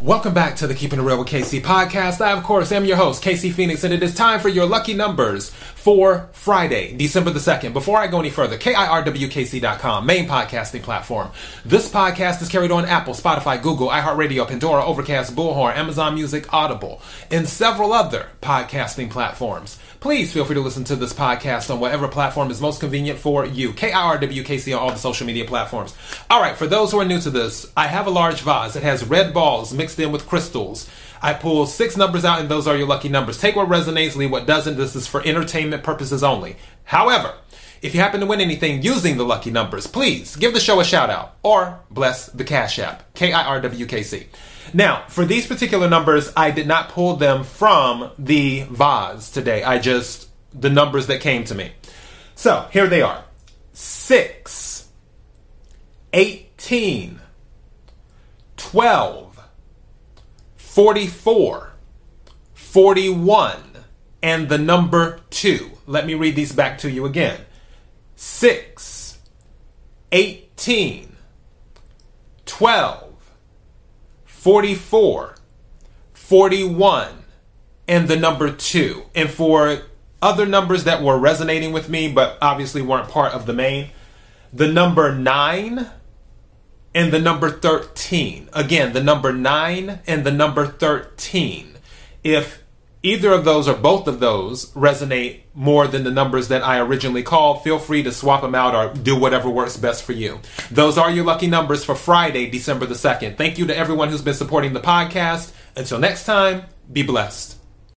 Welcome back to the Keeping It Real with KC podcast. I, of course, am your host, KC Phoenix, and it is time for your lucky numbers for Friday, December the 2nd. Before I go any further, KIRWKC.com, main podcasting platform. This podcast is carried on Apple, Spotify, Google, iHeartRadio, Pandora, Overcast, Bullhorn, Amazon Music, Audible, and several other podcasting platforms. Please feel free to listen to this podcast on whatever platform is most convenient for you. KIRWKC on all the social media platforms. All right, for those who are new to this, I have a large vase. It has red balls mixed in with crystals. I pull six numbers out, and those are your lucky numbers. Take what resonates, leave what doesn't. This is for entertainment purposes only. However, if you happen to win anything using the lucky numbers, please give the show a shout out or bless the Cash App. K I R W K C. Now, for these particular numbers, I did not pull them from the vase today. I just, the numbers that came to me. So, here they are 6, 18, 12, 44, 41, and the number 2. Let me read these back to you again 6, 18, 12, 44, 41, and the number 2. And for other numbers that were resonating with me, but obviously weren't part of the main, the number 9 and the number 13. Again, the number 9 and the number 13. If either of those or both of those resonate more than the numbers that I originally called, feel free to swap them out or do whatever works best for you. Those are your lucky numbers for Friday, December the 2nd. Thank you to everyone who's been supporting the podcast. Until next time, be blessed.